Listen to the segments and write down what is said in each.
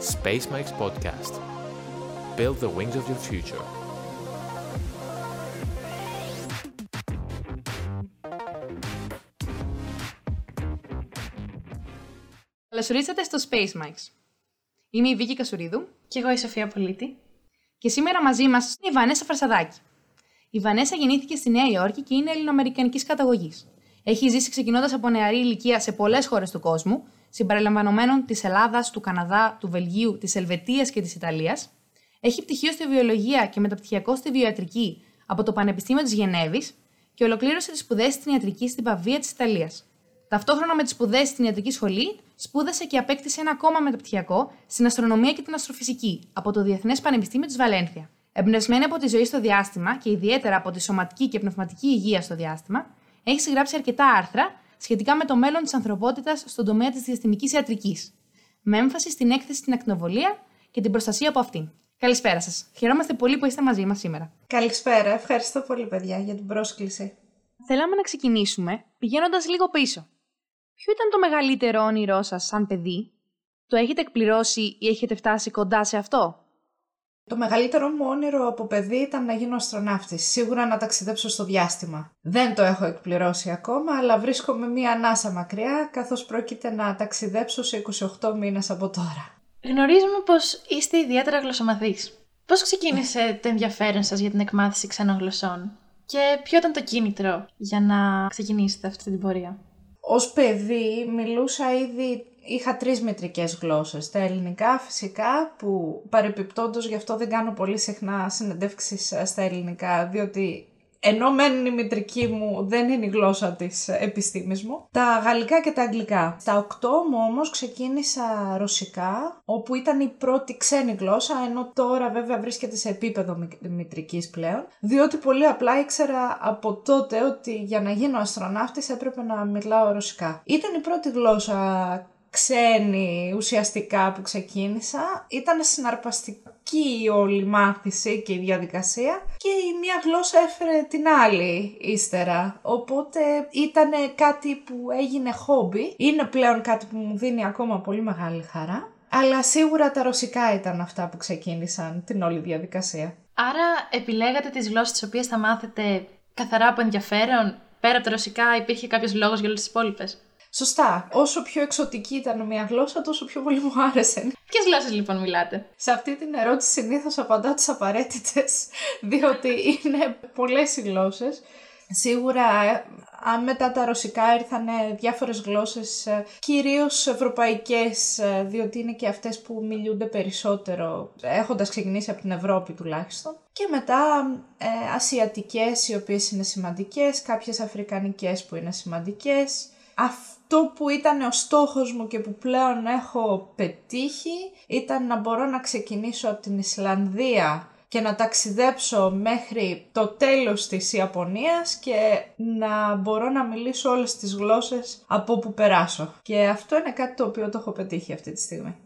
Space Mike's Podcast. Build the wings of your future. Καλώς ορίσατε στο Space Mike's. Είμαι η Βίκη Κασουρίδου Και εγώ η Σοφία Πολίτη. και σήμερα μαζί μας είναι η Βανέσα Φαρσαδάκη. Η Βανέσα γεννήθηκε στη Νέα Υόρκη και είναι ελληνοαμερικανικής καταγωγής. Έχει ζήσει ξεκινώντας από νεαρή ηλικία σε πολλές χώρες του κόσμου, συμπεριλαμβανομένων της Ελλάδας, του Καναδά, του Βελγίου, της Ελβετίας και της Ιταλίας. Έχει πτυχίο στη βιολογία και μεταπτυχιακό στη βιοϊατρική από το Πανεπιστήμιο της Γενέβης και ολοκλήρωσε τις σπουδές στην ιατρική στην Παβία της Ιταλίας. Ταυτόχρονα με τις σπουδές στην ιατρική σχολή, σπούδασε και απέκτησε ένα ακόμα μεταπτυχιακό στην αστρονομία και την αστροφυσική από το Διεθνές Πανεπιστήμιο της Βαλένθια. Εμπνευσμένη από τη ζωή στο διάστημα και ιδιαίτερα από τη σωματική και πνευματική υγεία στο διάστημα, έχει συγγράψει αρκετά άρθρα σχετικά με το μέλλον της ανθρωπότητας στον τομέα της διαστημικής ιατρικής, με έμφαση στην έκθεση στην ακτινοβολία και την προστασία από αυτήν. Καλησπέρα σας. Χαιρόμαστε πολύ που είστε μαζί μας σήμερα. Καλησπέρα. Ευχαριστώ πολύ, παιδιά, για την πρόσκληση. Θέλαμε να ξεκινήσουμε πηγαίνοντας λίγο πίσω. Ποιο ήταν το μεγαλύτερο όνειρό σας σαν παιδί; Το έχετε εκπληρώσει ή έχετε φτάσει κοντά σε αυτό; Το μεγαλύτερο μου όνειρο από παιδί ήταν να γίνω αστροναύτης. Σίγουρα να ταξιδέψω στο διάστημα. Δεν το έχω εκπληρώσει ακόμα, αλλά βρίσκομαι μία ανάσα μακριά, καθώς πρόκειται να ταξιδέψω σε 28 μήνες από τώρα. Γνωρίζουμε πως είστε ιδιαίτερα γλωσσομαθείς. Πώς ξεκίνησε το ενδιαφέρον σας για την εκμάθηση ξένων γλωσσών; Και ποιο ήταν το κίνητρο για να ξεκινήσετε αυτή την πορεία; Ως παιδί μιλούσα ήδη, είχα τρεις μητρικές γλώσσες. Τα ελληνικά φυσικά που παρεπιπτόντως γι' αυτό δεν κάνω πολύ συχνά συνεντεύξεις ε, στα ελληνικά διότι ενώ μένει η μητρική μου δεν είναι η γλώσσα της επιστήμης μου. Τα γαλλικά και τα αγγλικά. Στα 8 μου όμως ξεκίνησα ρωσικά, όπου ήταν η πρώτη ξένη γλώσσα, ενώ τώρα βέβαια βρίσκεται σε επίπεδο μητρικής πλέον, διότι πολύ απλά ήξερα από τότε ότι για να γίνω αστροναύτης έπρεπε να μιλάω ρωσικά. Ήταν η πρώτη γλώσσα ξένη ουσιαστικά που ξεκίνησα. Ήταν συναρπαστική η όλη μάθηση και η διαδικασία και η μία γλώσσα έφερε την άλλη ύστερα. Οπότε ήταν κάτι που έγινε χόμπι. Είναι πλέον κάτι που μου δίνει ακόμα πολύ μεγάλη χαρά. Αλλά σίγουρα τα ρωσικά ήταν αυτά που ξεκίνησαν την όλη διαδικασία. Άρα επιλέγατε τις γλώσσες τις οποίες θα μάθετε καθαρά από ενδιαφέρον; Πέρα από τα ρωσικά υπήρχε κάποιος λόγος για όλες τις υπόλοιπες; Σωστά. Όσο πιο εξωτική ήταν μια γλώσσα, τόσο πιο πολύ μου άρεσε. Ποιες γλώσσες λοιπόν μιλάτε, Σε αυτή την ερώτηση συνήθως απαντάω τις απαραίτητες, διότι είναι πολλές οι γλώσσες. Σίγουρα, αν μετά τα ρωσικά ήρθαν διάφορες γλώσσες, κυρίως ευρωπαϊκές, διότι είναι και αυτές που μιλούνται περισσότερο, έχοντας ξεκινήσει από την Ευρώπη τουλάχιστον. Και μετά ε, ασιατικές, οι οποίες είναι σημαντικές, κάποιες αφρικανικές που είναι σημαντικές. Αυτό που ήταν ο στόχος μου και που πλέον έχω πετύχει ήταν να μπορώ να ξεκινήσω από την Ισλανδία και να ταξιδέψω μέχρι το τέλος της Ιαπωνίας και να μπορώ να μιλήσω όλες τις γλώσσες από όπου περάσω. Και αυτό είναι κάτι το οποίο το έχω πετύχει αυτή τη στιγμή.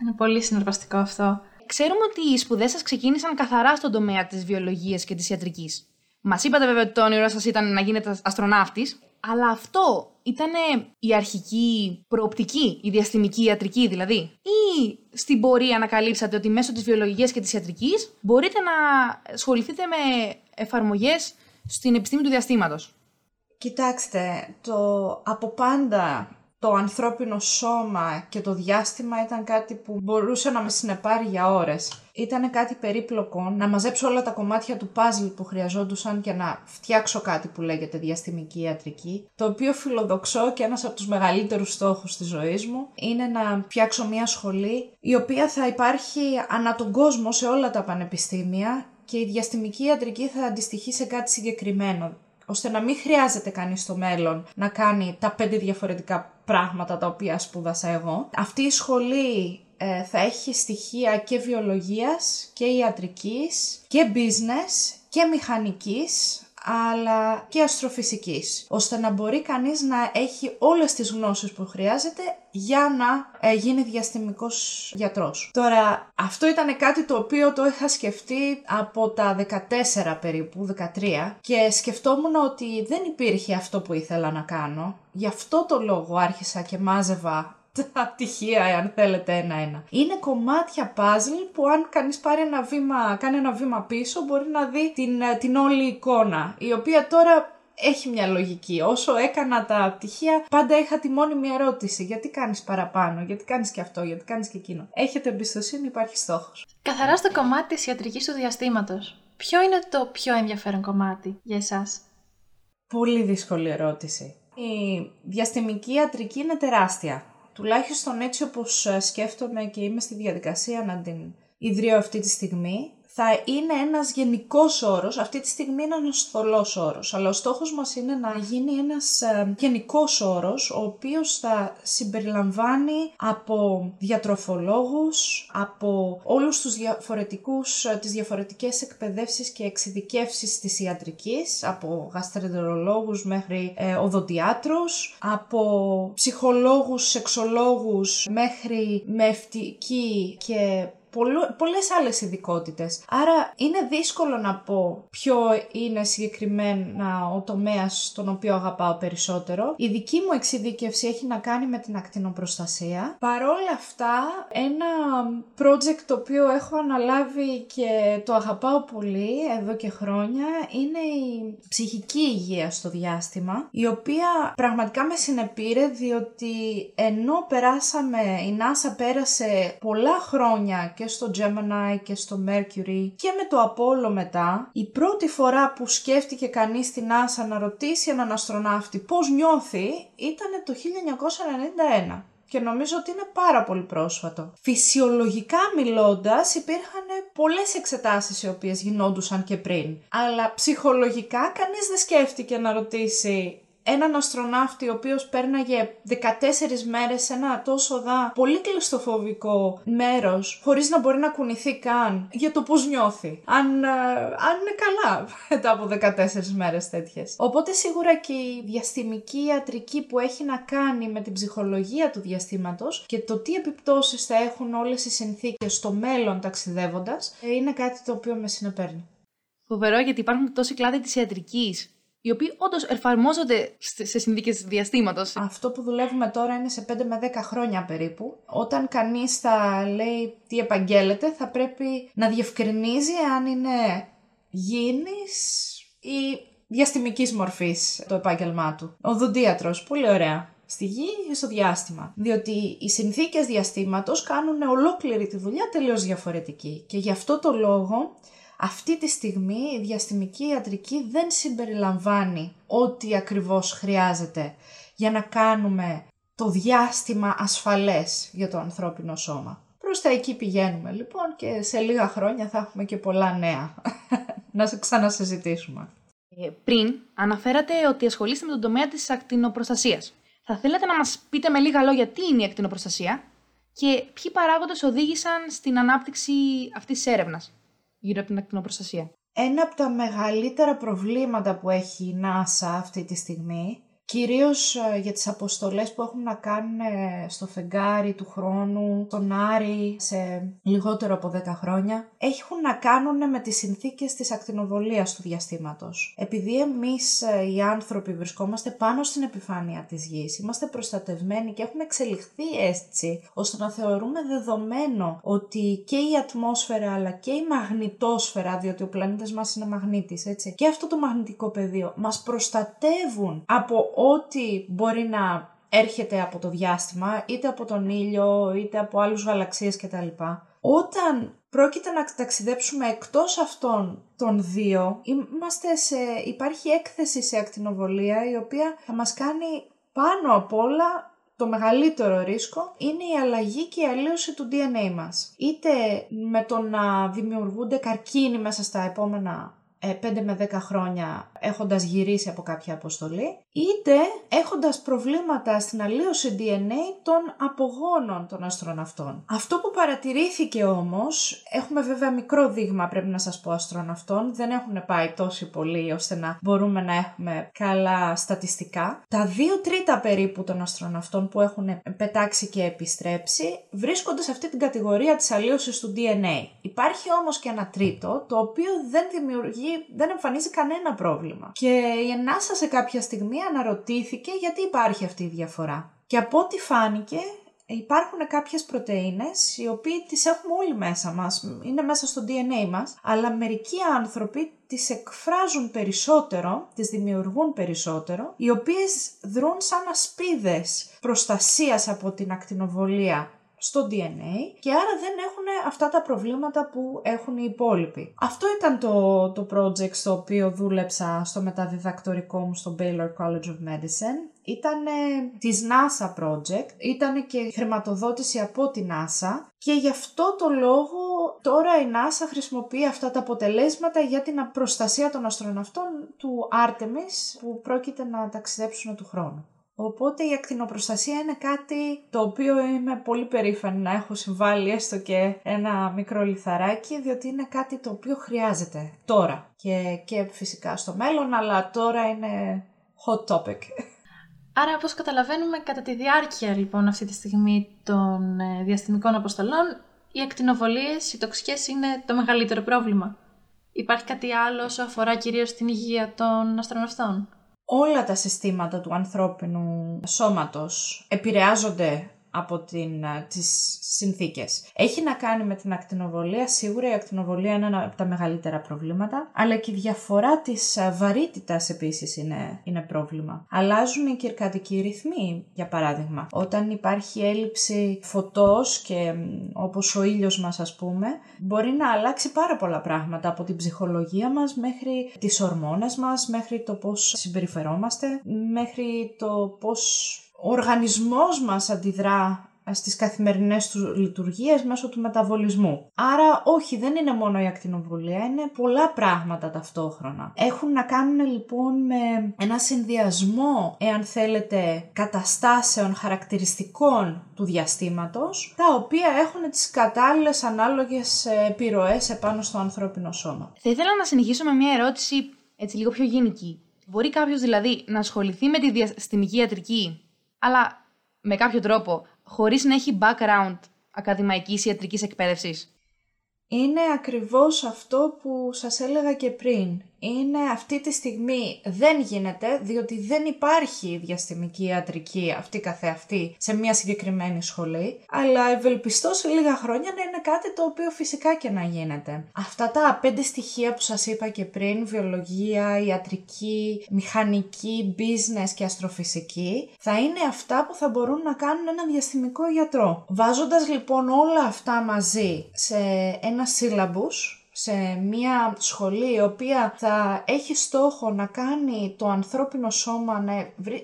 Είναι πολύ συναρπαστικό αυτό. Ξέρουμε ότι οι σπουδές σας ξεκίνησαν καθαρά στον τομέα της βιολογίας και της ιατρικής. Μας είπατε βέβαια ότι το όνειρό σας ήταν να γίνετε αστροναύτης, αλλά αυτό ήταν η αρχική προοπτική, η διαστημική ιατρική δηλαδή; Ή στην πορεία ανακαλύψατε ότι μέσω της βιολογίας και της ιατρικής μπορείτε να ασχοληθείτε με εφαρμογές στην επιστήμη του διαστήματος; Κοιτάξτε, το από πάντα το ανθρώπινο σώμα και το διάστημα ήταν κάτι που μπορούσε να με συνεπάρει για ώρες. Ήταν κάτι περίπλοκο να μαζέψω όλα τα κομμάτια του παζλ που χρειαζόντουσαν και να φτιάξω κάτι που λέγεται διαστημική ιατρική, το οποίο φιλοδοξώ και ένας από τους μεγαλύτερους στόχους της ζωής μου είναι να φτιάξω μια σχολή η οποία θα υπάρχει ανά τον κόσμο σε όλα τα πανεπιστήμια και η διαστημική ιατρική θα αντιστοιχεί σε κάτι συγκεκριμένο ώστε να μην χρειάζεται κανείς στο μέλλον να κάνει τα πέντε διαφορετικά πράγματα τα οποία σπούδασα εγώ. Αυτή η σχολή ε, θα έχει στοιχεία και βιολογίας και ιατρικής και business και μηχανικής αλλά και αστροφυσικής, ώστε να μπορεί κανείς να έχει όλες τις γνώσεις που χρειάζεται για να ε, γίνει διαστημικός γιατρός. Τώρα, αυτό ήταν κάτι το οποίο το είχα σκεφτεί από τα 14 περίπου, 13 και σκεφτόμουν ότι δεν υπήρχε αυτό που ήθελα να κάνω. Γι' αυτό το λόγο άρχισα και μάζευα τα πτυχία, αν θέλετε, ένα-ένα. Είναι κομμάτια puzzle που αν κανείς πάρει ένα βήμα, κάνει ένα βήμα πίσω, μπορεί να δει την, ε, την όλη εικόνα, η οποία τώρα έχει μια λογική. Όσο έκανα τα πτυχία, πάντα είχα τη μόνιμη ερώτηση. Γιατί κάνεις παραπάνω, γιατί κάνεις και αυτό, γιατί κάνεις και εκείνο. Έχετε εμπιστοσύνη, υπάρχει στόχος. Καθαρά στο κομμάτι της ιατρικής του διαστήματος. Ποιο είναι το πιο ενδιαφέρον κομμάτι για εσάς; Πολύ δύσκολη ερώτηση. Η διαστημική ιατρική είναι τεράστια. Τουλάχιστον έτσι όπως ε, σκέφτομαι και είμαι στη διαδικασία να την ιδρύω αυτή τη στιγμή, θα είναι ένας γενικός όρος, αυτή τη στιγμή είναι ένας θολός όρος, αλλά ο στόχος μας είναι να γίνει ένας ε, γενικός όρος, ο οποίος θα συμπεριλαμβάνει από διατροφολόγους, από όλους τους διαφορετικούς, ε, τις διαφορετικές εκπαιδεύσεις και εξειδικεύσεις της ιατρικής, από γαστρεντερολόγους μέχρι ε, οδοντιάτρους, από ψυχολόγους, σεξολόγους μέχρι μευτική και πολλές άλλες ειδικότητες. Άρα είναι δύσκολο να πω ποιο είναι συγκεκριμένα ο τομέας τον οποίο αγαπάω περισσότερο. Η δική μου εξειδίκευση έχει να κάνει με την ακτινοπροστασία. Παρόλα αυτά, ένα project το οποίο έχω αναλάβει και το αγαπάω πολύ εδώ και χρόνια είναι η ψυχική υγεία στο διάστημα, η οποία πραγματικά με συνεπήρε διότι ενώ περάσαμε, η NASA πέρασε πολλά χρόνια και στο Gemini και στο Mercury και με το Apollo μετά, η πρώτη φορά που σκέφτηκε κανείς στην NASA να ρωτήσει έναν αστροναύτη πώς νιώθει ήταν το 1991 και νομίζω ότι είναι πάρα πολύ πρόσφατο. Φυσιολογικά μιλώντας υπήρχαν πολλές εξετάσεις οι οποίες γινόντουσαν και πριν. Αλλά ψυχολογικά κανείς δεν σκέφτηκε να ρωτήσει έναν αστροναύτη ο οποίος πέρναγε 14 μέρες σε ένα τόσο δά πολύ κλειστοφοβικό μέρος χωρίς να μπορεί να κουνηθεί καν για το πώς νιώθει. Αν, ε, αν είναι καλά μετά από 14 μέρες τέτοιες. Οπότε σίγουρα και η διαστημική ιατρική που έχει να κάνει με την ψυχολογία του διαστήματος και το τι επιπτώσεις θα έχουν όλες οι συνθήκες στο μέλλον ταξιδεύοντας ε, είναι κάτι το οποίο με συνεπέρνει. Φοβερό γιατί υπάρχουν τόσοι κλάδοι της ιατρικής οι οποίοι όντως εφαρμόζονται σε συνθήκες διαστήματος. Αυτό που δουλεύουμε τώρα είναι σε 5 με 10 χρόνια περίπου. Όταν κανείς θα λέει τι επαγγέλλεται, θα πρέπει να διευκρινίζει αν είναι γήινης ή διαστημικής μορφής το επάγγελμά του. Ο δοντίατρος, πολύ ωραία. Στη γη ή στο διάστημα. Διότι οι συνθήκες διαστήματος κάνουν ολόκληρη τη δουλειά τελείως διαφορετική. Και γι' αυτό το λόγο αυτή τη στιγμή η διαστημική ιατρική δεν συμπεριλαμβάνει ό,τι ακριβώς χρειάζεται για να κάνουμε το διάστημα ασφαλές για το ανθρώπινο σώμα. Προς τα εκεί πηγαίνουμε λοιπόν και σε λίγα χρόνια θα έχουμε και πολλά νέα να σε ξανασυζητήσουμε. Ε, πριν αναφέρατε ότι ασχολείστε με τον τομέα της ακτινοπροστασίας. Θα θέλατε να μας πείτε με λίγα λόγια τι είναι η ακτινοπροστασία και ποιοι παράγοντες οδήγησαν στην ανάπτυξη αυτής της έρευνας; Γύρω από την ακτινοπροστασία. Ένα από τα μεγαλύτερα προβλήματα που έχει η NASA αυτή τη στιγμή Κυρίως ε, για τις αποστολές που έχουν να κάνουν ε, στο φεγγάρι του χρόνου, τον Άρη σε λιγότερο από 10 χρόνια, έχουν να κάνουν με τις συνθήκες της ακτινοβολίας του διαστήματος. Επειδή εμείς ε, οι άνθρωποι βρισκόμαστε πάνω στην επιφάνεια της γης, είμαστε προστατευμένοι και έχουμε εξελιχθεί έτσι, ώστε να θεωρούμε δεδομένο ότι και η ατμόσφαιρα αλλά και η μαγνητόσφαιρα, διότι ο πλανήτης μας είναι μαγνήτης, έτσι, και αυτό το μαγνητικό πεδίο μας προστατεύουν από ό,τι μπορεί να έρχεται από το διάστημα, είτε από τον ήλιο, είτε από άλλους γαλαξίες κτλ. Όταν πρόκειται να ταξιδέψουμε εκτός αυτών των δύο, είμαστε σε, υπάρχει έκθεση σε ακτινοβολία η οποία θα μας κάνει πάνω απ' όλα το μεγαλύτερο ρίσκο είναι η αλλαγή και η αλλίωση του DNA μας. Είτε με το να δημιουργούνται καρκίνοι μέσα στα επόμενα 5 ε, με 10 χρόνια έχοντας γυρίσει από κάποια αποστολή, είτε έχοντας προβλήματα στην αλλίωση DNA των απογόνων των αστροναυτών. Αυτό που παρατηρήθηκε όμως, έχουμε βέβαια μικρό δείγμα πρέπει να σας πω αστροναυτών, δεν έχουν πάει τόσο πολύ ώστε να μπορούμε να έχουμε καλά στατιστικά. Τα δύο τρίτα περίπου των αστροναυτών που έχουν πετάξει και επιστρέψει βρίσκονται σε αυτή την κατηγορία της αλλίωσης του DNA. Υπάρχει όμως και ένα τρίτο το οποίο δεν δημιουργεί δεν εμφανίζει κανένα πρόβλημα. Και η Ενάσα σε κάποια στιγμή αναρωτήθηκε γιατί υπάρχει αυτή η διαφορά. Και από ό,τι φάνηκε, υπάρχουν κάποιες πρωτεΐνες οι οποίοι τις έχουμε όλοι μέσα μας, είναι μέσα στο DNA μας, αλλά μερικοί άνθρωποι τις εκφράζουν περισσότερο, τις δημιουργούν περισσότερο, οι οποίες δρούν σαν ασπίδες προστασίας από την ακτινοβολία στο DNA και άρα δεν έχουν αυτά τα προβλήματα που έχουν οι υπόλοιποι. Αυτό ήταν το, το project στο οποίο δούλεψα στο μεταδιδακτορικό μου στο Baylor College of Medicine. Ήταν της NASA project, ήταν και χρηματοδότηση από τη NASA και γι' αυτό το λόγο τώρα η NASA χρησιμοποιεί αυτά τα αποτελέσματα για την προστασία των αστροναυτών του Artemis που πρόκειται να ταξιδέψουν του χρόνου. Οπότε η ακτινοπροστασία είναι κάτι το οποίο είμαι πολύ περήφανη να έχω συμβάλει έστω και ένα μικρό λιθαράκι διότι είναι κάτι το οποίο χρειάζεται τώρα και, και φυσικά στο μέλλον αλλά τώρα είναι hot topic. Άρα όπως καταλαβαίνουμε κατά τη διάρκεια λοιπόν αυτή τη στιγμή των ε, διαστημικών αποστολών οι ακτινοβολίες, οι τοξικές είναι το μεγαλύτερο πρόβλημα. Υπάρχει κάτι άλλο όσο αφορά κυρίως την υγεία των αστροναυτών όλα τα συστήματα του ανθρώπινου σώματος επηρεάζονται από την, τις συνθήκες. Έχει να κάνει με την ακτινοβολία, σίγουρα η ακτινοβολία είναι ένα από τα μεγαλύτερα προβλήματα, αλλά και η διαφορά της βαρύτητας επίσης είναι, είναι πρόβλημα. Αλλάζουν οι κυρκατικοί ρυθμοί, για παράδειγμα. Όταν υπάρχει έλλειψη φωτός και όπως ο ήλιος μας ας πούμε, μπορεί να αλλάξει πάρα πολλά πράγματα από την ψυχολογία μας μέχρι τις ορμόνες μας, μέχρι το πώς συμπεριφερόμαστε, μέχρι το πώς ο οργανισμός μας αντιδρά στις καθημερινές του λειτουργίες μέσω του μεταβολισμού. Άρα όχι, δεν είναι μόνο η ακτινοβολία, είναι πολλά πράγματα ταυτόχρονα. Έχουν να κάνουν λοιπόν με ένα συνδυασμό, εάν θέλετε, καταστάσεων χαρακτηριστικών του διαστήματος, τα οποία έχουν τις κατάλληλες ανάλογες ε, επιρροές επάνω στο ανθρώπινο σώμα. Θα ήθελα να συνεχίσω με μια ερώτηση έτσι λίγο πιο γενική. Μπορεί κάποιος δηλαδή να ασχοληθεί με τη διαστημική ιατρική; Αλλά με κάποιο τρόπο, χωρίς να έχει background ακαδημαϊκής ιατρικής εκπαίδευσης. Είναι ακριβώς αυτό που σας έλεγα και πριν είναι αυτή τη στιγμή δεν γίνεται διότι δεν υπάρχει διαστημική ιατρική αυτή καθεαυτή σε μια συγκεκριμένη σχολή αλλά ευελπιστώ σε λίγα χρόνια να είναι κάτι το οποίο φυσικά και να γίνεται. Αυτά τα πέντε στοιχεία που σας είπα και πριν, βιολογία, ιατρική, μηχανική, business και αστροφυσική θα είναι αυτά που θα μπορούν να κάνουν ένα διαστημικό γιατρό. Βάζοντας λοιπόν όλα αυτά μαζί σε ένα syllabus σε μια σχολή η οποία θα έχει στόχο να κάνει το ανθρώπινο σώμα να,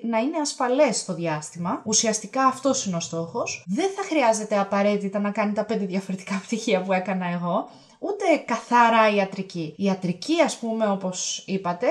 να είναι ασφαλές στο διάστημα, ουσιαστικά αυτός είναι ο στόχος, δεν θα χρειάζεται απαραίτητα να κάνει τα πέντε διαφορετικά πτυχία που έκανα εγώ, ούτε καθαρά ιατρική. Η ιατρική, ας πούμε, όπως είπατε,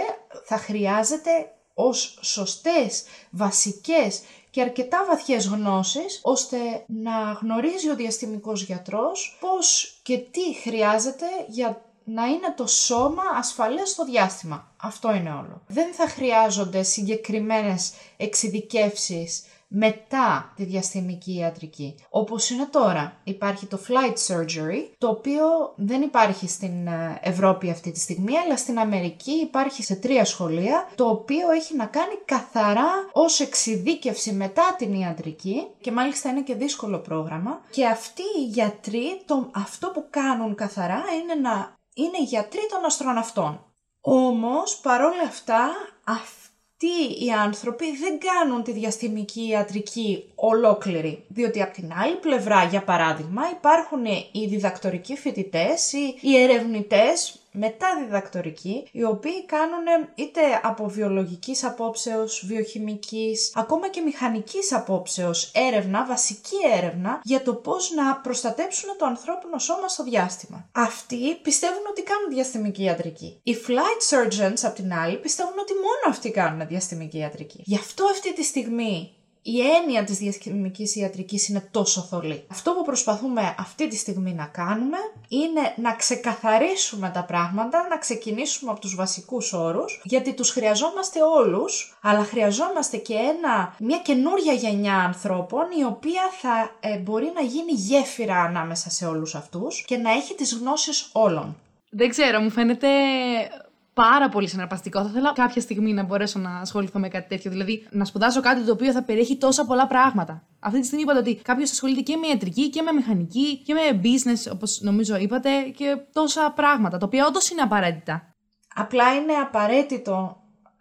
θα χρειάζεται ως σωστές, βασικές και αρκετά βαθιές γνώσεις ώστε να γνωρίζει ο διαστημικός γιατρός πώς και τι χρειάζεται για να είναι το σώμα ασφαλές στο διάστημα. Αυτό είναι όλο. Δεν θα χρειάζονται συγκεκριμένες εξειδικεύσεις μετά τη διαστημική ιατρική. Όπως είναι τώρα, υπάρχει το flight surgery, το οποίο δεν υπάρχει στην ε, Ευρώπη αυτή τη στιγμή, αλλά στην Αμερική υπάρχει σε τρία σχολεία, το οποίο έχει να κάνει καθαρά ως εξειδίκευση μετά την ιατρική και μάλιστα είναι και δύσκολο πρόγραμμα και αυτοί οι γιατροί, το, αυτό που κάνουν καθαρά είναι να είναι γιατροί των αστροναυτών. Όμως, παρόλα αυτά, αυτοί οι άνθρωποι δεν κάνουν τη διαστημική ιατρική ολόκληρη. Διότι από την άλλη πλευρά, για παράδειγμα, υπάρχουν οι διδακτορικοί φοιτητές ή οι ερευνητές μετά διδακτορική, οι οποίοι κάνουν είτε από βιολογικής απόψεως, βιοχημικής, ακόμα και μηχανικής απόψεως έρευνα, βασική έρευνα για το πώς να προστατέψουν το ανθρώπινο σώμα στο διάστημα. Αυτοί πιστεύουν ότι κάνουν διαστημική ιατρική. Οι flight surgeons, απ' την άλλη, πιστεύουν ότι μόνο αυτοί κάνουν διαστημική ιατρική. Γι' αυτό αυτή τη στιγμή η έννοια της διαστημικής ιατρικής είναι τόσο θολή. Αυτό που προσπαθούμε αυτή τη στιγμή να κάνουμε είναι να ξεκαθαρίσουμε τα πράγματα, να ξεκινήσουμε από τους βασικούς όρους, γιατί τους χρειαζόμαστε όλους, αλλά χρειαζόμαστε και ένα, μια καινούρια γενιά ανθρώπων η οποία θα ε, μπορεί να γίνει γέφυρα ανάμεσα σε όλους αυτούς και να έχει τις γνώσεις όλων. Δεν ξέρω, μου φαίνεται πάρα πολύ συναρπαστικό. Θα ήθελα κάποια στιγμή να μπορέσω να ασχοληθώ με κάτι τέτοιο. Δηλαδή, να σπουδάσω κάτι το οποίο θα περιέχει τόσα πολλά πράγματα. Αυτή τη στιγμή είπατε ότι κάποιος ασχολείται και με ιατρική και με μηχανική και με business, όπως νομίζω είπατε, και τόσα πράγματα, τα οποία όντως είναι απαραίτητα. Απλά είναι απαραίτητο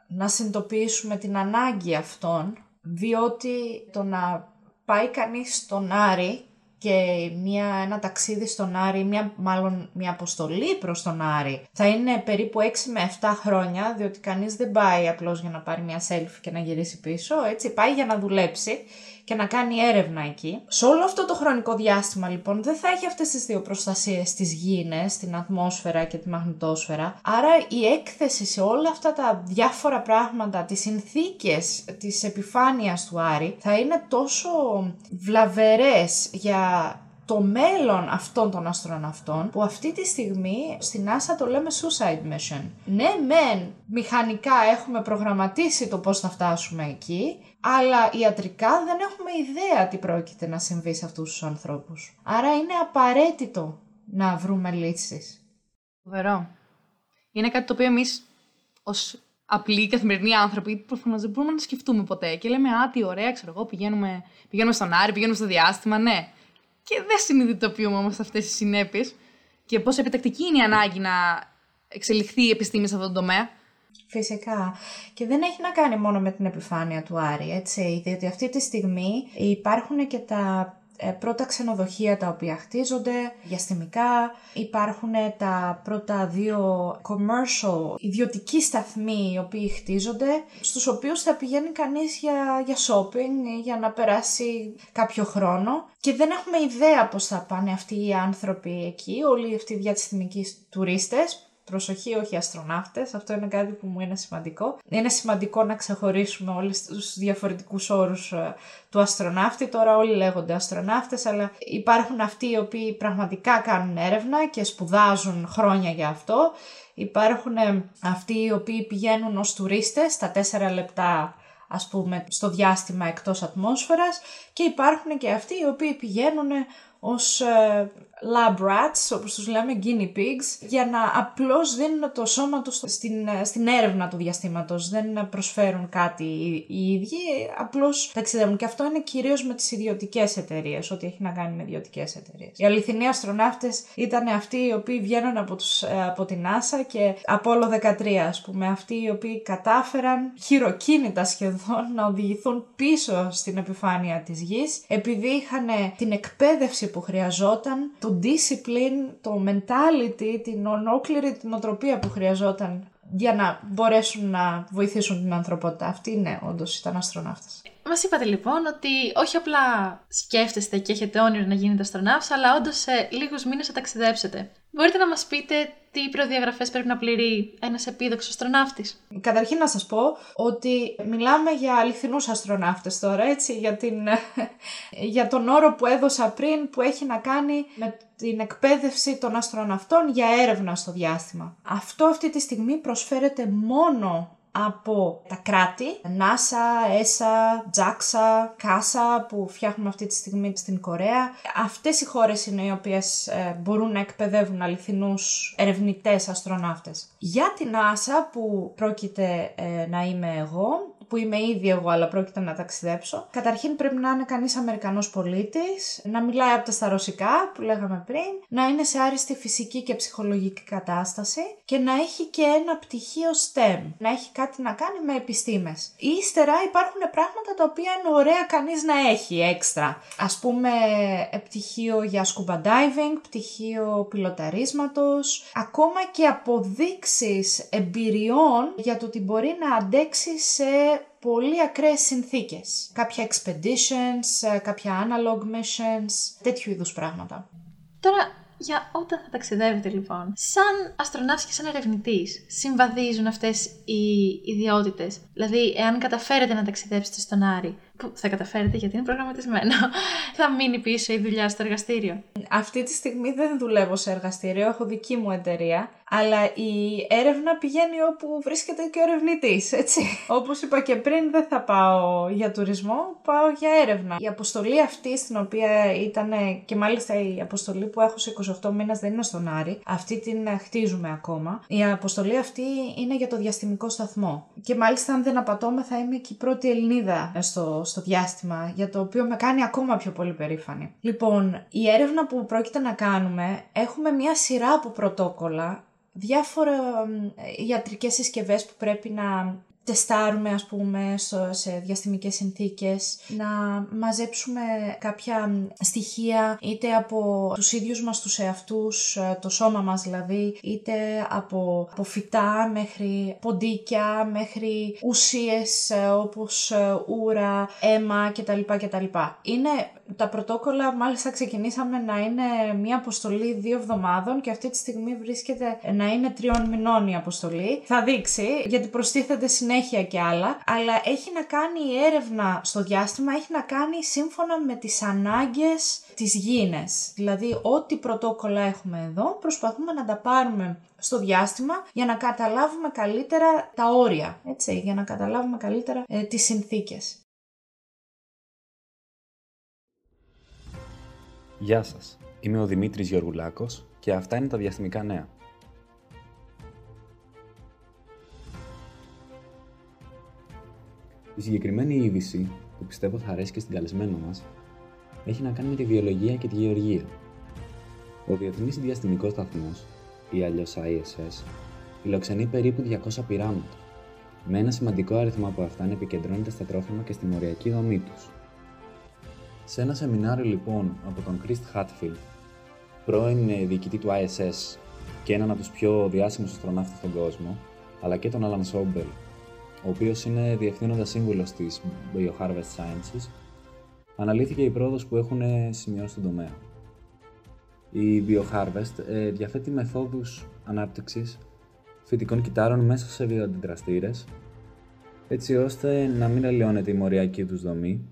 να συνειδητοποιήσουμε την ανάγκη αυτών, διότι το να πάει κανείς στον Άρη και μια, ένα ταξίδι στον Άρη, μια, μάλλον μια αποστολή προς τον Άρη, θα είναι περίπου 6 με 7 χρόνια, διότι κανείς δεν πάει απλώς για να πάρει μια selfie και να γυρίσει πίσω, έτσι, πάει για να δουλέψει και να κάνει έρευνα εκεί. Σε όλο αυτό το χρονικό διάστημα λοιπόν δεν θα έχει αυτές τις δύο προστασίες τις γήινες, την ατμόσφαιρα και τη μαγνητόσφαιρα. Άρα η έκθεση σε όλα αυτά τα διάφορα πράγματα, τις συνθήκες της επιφάνειας του Άρη θα είναι τόσο βλαβερές για το μέλλον αυτών των αστροναυτών που αυτή τη στιγμή στην NASA το λέμε suicide mission. Ναι, μεν μηχανικά έχουμε προγραμματίσει το πώς θα φτάσουμε εκεί, αλλά ιατρικά δεν έχουμε ιδέα τι πρόκειται να συμβεί σε αυτούς τους ανθρώπους. Άρα είναι απαραίτητο να βρούμε λύσεις. Φοβερό. Είναι κάτι το οποίο εμείς ως απλοί καθημερινοί άνθρωποι προφανώς δεν μπορούμε να σκεφτούμε ποτέ. Και λέμε, Α, τι ωραία, ξέρω εγώ, πηγαίνουμε, πηγαίνουμε στον Άρη, πηγαίνουμε στο διάστημα, ναι. Και δεν συνειδητοποιούμε όμω αυτές τις συνέπειες και πόσο επιτακτική είναι η ανάγκη να εξελιχθεί η επιστήμη σε αυτόν τον τομέα. Φυσικά. Και δεν έχει να κάνει μόνο με την επιφάνεια του Άρη, έτσι, διότι αυτή τη στιγμή υπάρχουν και τα ε, πρώτα ξενοδοχεία τα οποία χτίζονται διαστημικά, υπάρχουν τα πρώτα δύο commercial ιδιωτικοί σταθμοί οι οποίοι χτίζονται, στους οποίους θα πηγαίνει κανείς για, για shopping, για να περάσει κάποιο χρόνο. Και δεν έχουμε ιδέα πώς θα πάνε αυτοί οι άνθρωποι εκεί, όλοι αυτοί οι διαστημικοί τουρίστες Προσοχή, όχι αστροναύτες, αυτό είναι κάτι που μου είναι σημαντικό. Είναι σημαντικό να ξεχωρίσουμε όλους τους διαφορετικούς όρους ε, του αστροναύτη. Τώρα όλοι λέγονται αστροναύτες, αλλά υπάρχουν αυτοί οι οποίοι πραγματικά κάνουν έρευνα και σπουδάζουν χρόνια για αυτό. Υπάρχουν ε, αυτοί οι οποίοι πηγαίνουν ως τουρίστες τα τέσσερα λεπτά ας πούμε στο διάστημα εκτός ατμόσφαιρας και υπάρχουν και αυτοί οι οποίοι πηγαίνουν ως ε, lab rats, όπως τους λέμε guinea pigs, για να απλώς δίνουν το σώμα τους στην, ε, στην έρευνα του διαστήματος. Δεν προσφέρουν κάτι οι, ίδιοι, απλώς ταξιδεύουν. Και αυτό είναι κυρίως με τις ιδιωτικές εταιρείες, ό,τι έχει να κάνει με ιδιωτικές εταιρείες. Οι αληθινοί αστροναύτες ήταν αυτοί οι οποίοι βγαίνουν από, τους, ε, από την NASA και από όλο 13, ας πούμε, αυτοί οι οποίοι κατάφεραν χειροκίνητα σχεδόν να οδηγηθούν πίσω στην επιφάνεια της γης, επειδή είχαν την εκπαίδευση που χρειαζόταν, το discipline, το mentality, την ολόκληρη την οτροπία που χρειαζόταν για να μπορέσουν να βοηθήσουν την ανθρωπότητα. Αυτή είναι όντως ήταν αστροναύτες. Μας είπατε λοιπόν ότι όχι απλά σκέφτεστε και έχετε όνειρο να γίνετε αστροναύτες, αλλά όντως σε λίγους μήνες θα ταξιδέψετε. Μπορείτε να μας πείτε τι προδιαγραφές πρέπει να πληρεί ένας επίδοξος αστροναύτης. Καταρχήν να σας πω ότι μιλάμε για αληθινούς αστροναύτες τώρα, έτσι, για, την, για τον όρο που έδωσα πριν που έχει να κάνει με την εκπαίδευση των αστροναυτών για έρευνα στο διάστημα. Αυτό αυτή τη στιγμή προσφέρεται μόνο από τα κράτη, NASA, ESA, JAXA, CASA που φτιάχνουμε αυτή τη στιγμή στην Κορέα. Αυτές οι χώρες είναι οι οποίες ε, μπορούν να εκπαιδεύουν αληθινούς ερευνητές αστροναύτες. Για την NASA που πρόκειται ε, να είμαι εγώ, που είμαι ήδη εγώ, αλλά πρόκειται να ταξιδέψω. Καταρχήν πρέπει να είναι κανείς Αμερικανός πολίτης, να μιλάει από τα στα ρωσικά που λέγαμε πριν, να είναι σε άριστη φυσική και ψυχολογική κατάσταση και να έχει και ένα πτυχίο STEM, να έχει κάτι να κάνει με επιστήμες. Ύστερα υπάρχουν πράγματα τα οποία είναι ωραία κανείς να έχει έξτρα. Α πούμε, πτυχίο για scuba diving, πτυχίο πιλοταρίσματος, ακόμα και αποδείξεις εμπειριών για το ότι μπορεί να αντέξει σε πολύ ακραίες συνθήκες. Κάποια expeditions, ε, κάποια analog missions, τέτοιου είδους πράγματα. Τώρα, για όταν θα ταξιδεύετε λοιπόν, σαν αστροναύτης και σαν ερευνητής, συμβαδίζουν αυτές οι ιδιότητες; Δηλαδή, εάν καταφέρετε να ταξιδέψετε στον Άρη, που θα καταφέρετε γιατί είναι προγραμματισμένο, θα μείνει πίσω η δουλειά στο εργαστήριο. Αυτή τη στιγμή δεν δουλεύω σε εργαστήριο, έχω δική μου εταιρεία, αλλά η έρευνα πηγαίνει όπου βρίσκεται και ο ερευνητής, έτσι. Όπως είπα και πριν, δεν θα πάω για τουρισμό, πάω για έρευνα. Η αποστολή αυτή, στην οποία ήταν και μάλιστα η αποστολή που έχω σε 28 μήνες δεν είναι στον Άρη, αυτή την χτίζουμε ακόμα. Η αποστολή αυτή είναι για το διαστημικό σταθμό. Και μάλιστα, αν δεν απατώμε, θα είμαι και η πρώτη Ελληνίδα στο, στο διάστημα, για το οποίο με κάνει ακόμα πιο πολύ περήφανη. Λοιπόν, η έρευνα που πρόκειται να κάνουμε, έχουμε μια σειρά από πρωτόκολλα διάφορα ιατρικές συσκευές που πρέπει να τεστάρουμε ας πούμε στο, σε διαστημικές συνθήκες, να μαζέψουμε κάποια στοιχεία είτε από τους ίδιους μας τους εαυτούς, ε, το σώμα μας δηλαδή, είτε από, από φυτά μέχρι ποντίκια, μέχρι ουσίες ε, όπως ε, ούρα, αίμα κτλ. κτλ. Είναι τα πρωτόκολλα μάλιστα ξεκινήσαμε να είναι μια αποστολή δύο εβδομάδων και αυτή τη στιγμή βρίσκεται να είναι τριών μηνών η αποστολή. Θα δείξει γιατί προστίθεται συνέχεια και άλλα, αλλά έχει να κάνει η έρευνα στο διάστημα, έχει να κάνει σύμφωνα με τις ανάγκες της γίνες. Δηλαδή ό,τι πρωτόκολλα έχουμε εδώ προσπαθούμε να τα πάρουμε στο διάστημα για να καταλάβουμε καλύτερα τα όρια, έτσι, για να καταλάβουμε καλύτερα ε, τις συνθήκες. Γεια σας, είμαι ο Δημήτρης Γεωργουλάκος και αυτά είναι τα διαστημικά νέα. Η συγκεκριμένη είδηση, που πιστεύω θα αρέσει και στην καλεσμένο μας, έχει να κάνει με τη βιολογία και τη γεωργία. Ο Διεθνής Διαστημικός Σταθμός, ή αλλιώς ISS, φιλοξενεί περίπου 200 πειράματα, με ένα σημαντικό αριθμό από αυτά να επικεντρώνεται στα τρόφιμα και στη μοριακή δομή τους. Σε ένα σεμινάριο λοιπόν από τον Chris Hatfield, πρώην διοικητή του ISS και έναν από τους πιο διάσημους αστροναύτες στον κόσμο, αλλά και τον Alan Sobel, ο οποίος είναι διευθύνοντας σύμβουλος της BioHarvest Sciences, αναλύθηκε η πρόοδος που έχουν σημειώσει στον τομέα. Η BioHarvest ε, διαθέτει μεθόδους ανάπτυξης φυτικών κυτάρων μέσα σε βιοαντιδραστήρες, έτσι ώστε να μην αλλοιώνεται η μοριακή τους δομή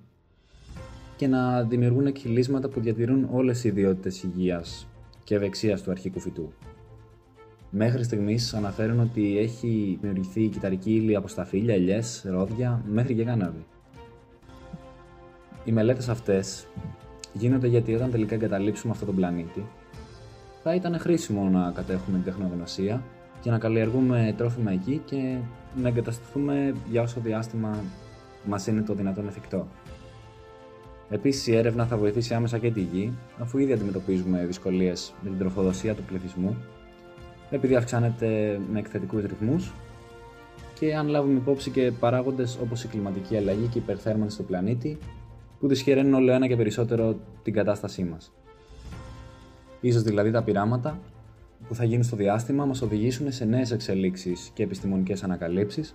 και να δημιουργούν εκχυλίσματα που διατηρούν όλες οι ιδιότητες υγείας και ευεξίας του αρχικού φυτού. Μέχρι στιγμής αναφέρουν ότι έχει δημιουργηθεί κυταρική ύλη από σταφύλια, ελιές, ρόδια μέχρι και γανάβη. Οι μελέτες αυτές γίνονται γιατί όταν τελικά εγκαταλείψουμε αυτόν τον πλανήτη, θα ήταν χρήσιμο να κατέχουμε την τεχνογνωσία και να καλλιεργούμε τρόφιμα εκεί και να εγκαταστηθούμε για όσο διάστημα μας είναι το δυνατόν εφικτό. Επίσης, η έρευνα θα βοηθήσει άμεσα και τη γη, αφού ήδη αντιμετωπίζουμε δυσκολίες με την τροφοδοσία του πληθυσμού επειδή αυξάνεται με εκθετικούς ρυθμούς και αν λάβουμε υπόψη και παράγοντες όπως η κλιματική αλλαγή και η υπερθέρμανση του πλανήτη που δυσχεραίνουν όλο ένα και περισσότερο την κατάστασή μας. Ίσως δηλαδή τα πειράματα που θα γίνουν στο διάστημα μας οδηγήσουν σε νέες εξελίξεις και επιστημονικές ανακαλύψεις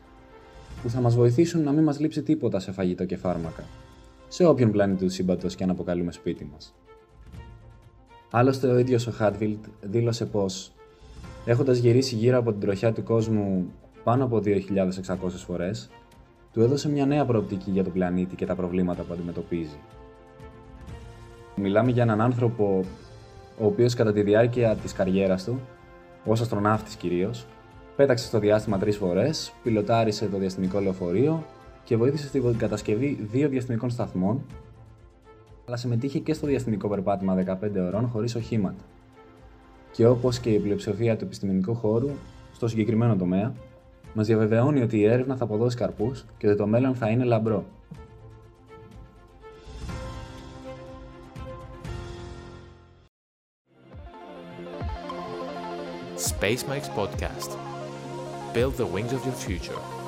που θα μας βοηθήσουν να μην μας λείψει τίποτα σε φαγητό και φάρμακα, σε όποιον πλανήτη του σύμπαντος και αν αποκαλούμε σπίτι μας. Άλλωστε ο ίδιος ο Χάτβιλτ δήλωσε πως Έχοντας γυρίσει γύρω από την τροχιά του κόσμου πάνω από 2.600 φορές, του έδωσε μια νέα προοπτική για τον πλανήτη και τα προβλήματα που αντιμετωπίζει. Μιλάμε για έναν άνθρωπο ο οποίος κατά τη διάρκεια της καριέρας του, ως αστροναύτης κυρίως, πέταξε στο διάστημα τρεις φορές, πιλωτάρισε το διαστημικό λεωφορείο και βοήθησε στην κατασκευή δύο διαστημικών σταθμών, αλλά συμμετείχε και στο διαστημικό περπάτημα 15 ωρών χωρίς οχήματα και όπως και η πλειοψηφία του επιστημονικού χώρου, στο συγκεκριμένο τομέα, μας διαβεβαιώνει ότι η έρευνα θα αποδώσει καρπούς και ότι το μέλλον θα είναι λαμπρό. Space Mike's podcast. Build the wings of your future.